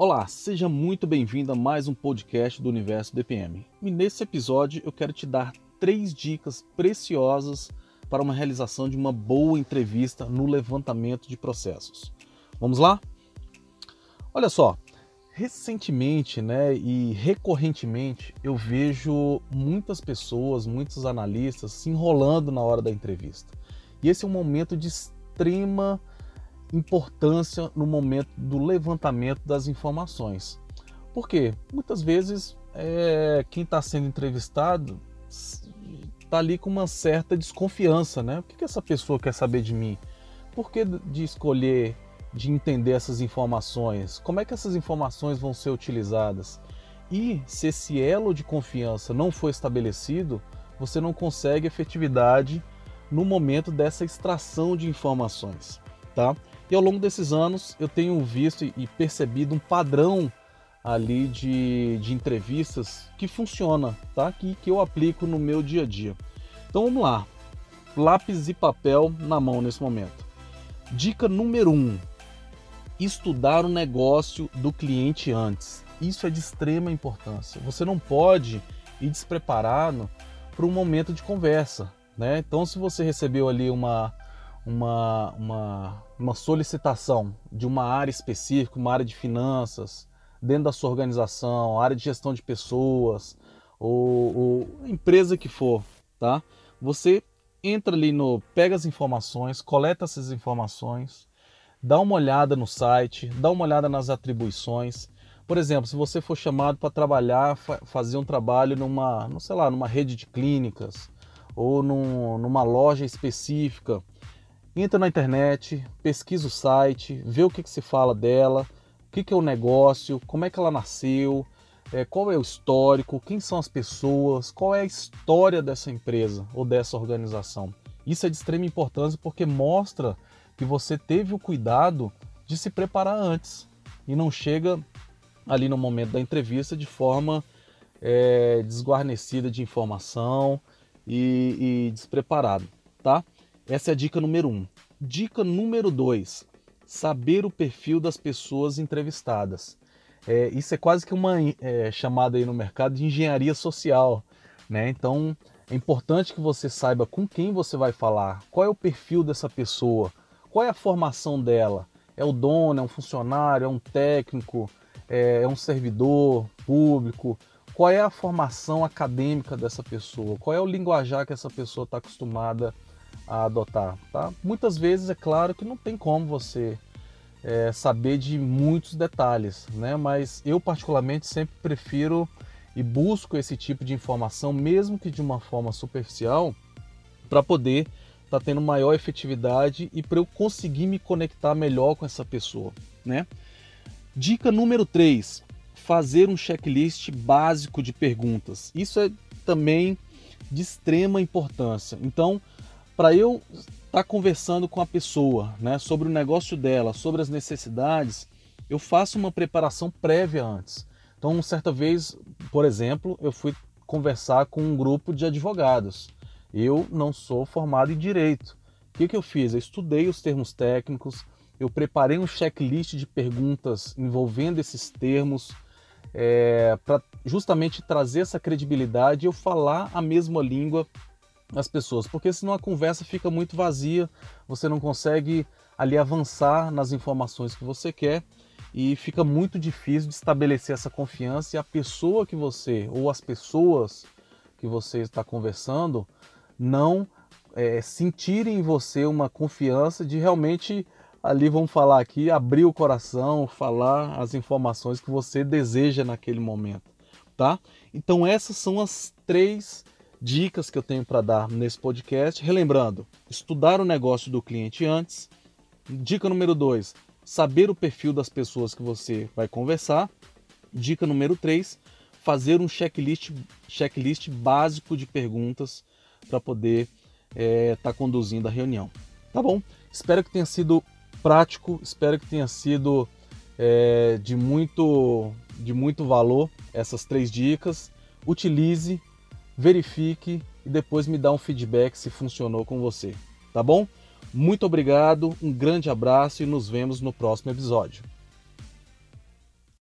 Olá, seja muito bem-vindo a mais um podcast do Universo DPM. E nesse episódio eu quero te dar três dicas preciosas para uma realização de uma boa entrevista no levantamento de processos. Vamos lá? Olha só, recentemente né, e recorrentemente eu vejo muitas pessoas, muitos analistas se enrolando na hora da entrevista. E esse é um momento de extrema importância no momento do levantamento das informações. Por quê? Muitas vezes é, quem está sendo entrevistado está ali com uma certa desconfiança, né? O que, que essa pessoa quer saber de mim? Por que de escolher, de entender essas informações? Como é que essas informações vão ser utilizadas? E se esse elo de confiança não for estabelecido, você não consegue efetividade no momento dessa extração de informações, tá? E ao longo desses anos eu tenho visto e percebido um padrão ali de, de entrevistas que funciona, tá? Que, que eu aplico no meu dia a dia. Então vamos lá. Lápis e papel na mão nesse momento. Dica número 1: um, estudar o negócio do cliente antes. Isso é de extrema importância. Você não pode ir despreparado para um momento de conversa. Né? Então, se você recebeu ali uma, uma, uma, uma solicitação de uma área específica, uma área de finanças, dentro da sua organização, área de gestão de pessoas, ou, ou empresa que for, tá? Você entra ali no, pega as informações, coleta essas informações, dá uma olhada no site, dá uma olhada nas atribuições. Por exemplo, se você for chamado para trabalhar, fazer um trabalho numa, não sei lá, numa rede de clínicas ou num, numa loja específica, entra na internet, pesquisa o site, vê o que, que se fala dela, o que, que é o negócio, como é que ela nasceu, é, qual é o histórico, quem são as pessoas, qual é a história dessa empresa ou dessa organização. Isso é de extrema importância porque mostra que você teve o cuidado de se preparar antes e não chega ali no momento da entrevista de forma é, desguarnecida de informação e, e despreparado, tá? Essa é a dica número um. Dica número dois: saber o perfil das pessoas entrevistadas. É, isso é quase que uma é, chamada aí no mercado de engenharia social, né? Então é importante que você saiba com quem você vai falar, qual é o perfil dessa pessoa, qual é a formação dela. É o dono, é um funcionário, é um técnico, é, é um servidor público. Qual é a formação acadêmica dessa pessoa? Qual é o linguajar que essa pessoa está acostumada a a adotar. Tá? Muitas vezes é claro que não tem como você é, saber de muitos detalhes, né? mas eu particularmente sempre prefiro e busco esse tipo de informação, mesmo que de uma forma superficial, para poder estar tá tendo maior efetividade e para eu conseguir me conectar melhor com essa pessoa. Né? Dica número 3: fazer um checklist básico de perguntas. Isso é também de extrema importância. Então, para eu estar tá conversando com a pessoa, né, sobre o negócio dela, sobre as necessidades, eu faço uma preparação prévia antes. Então, certa vez, por exemplo, eu fui conversar com um grupo de advogados. Eu não sou formado em direito. O que, que eu fiz? Eu estudei os termos técnicos, eu preparei um checklist de perguntas envolvendo esses termos, é, para justamente trazer essa credibilidade e eu falar a mesma língua as pessoas, porque senão a conversa fica muito vazia, você não consegue ali avançar nas informações que você quer e fica muito difícil de estabelecer essa confiança e a pessoa que você ou as pessoas que você está conversando não é, sentirem em você uma confiança de realmente ali vamos falar aqui abrir o coração, falar as informações que você deseja naquele momento, tá? Então essas são as três dicas que eu tenho para dar nesse podcast. Relembrando, estudar o negócio do cliente antes. Dica número 2, saber o perfil das pessoas que você vai conversar. Dica número 3, fazer um checklist, checklist básico de perguntas para poder estar é, tá conduzindo a reunião. Tá bom? Espero que tenha sido prático, espero que tenha sido é, de, muito, de muito valor essas três dicas. Utilize, verifique e depois me dá um feedback se funcionou com você, tá bom? Muito obrigado, um grande abraço e nos vemos no próximo episódio.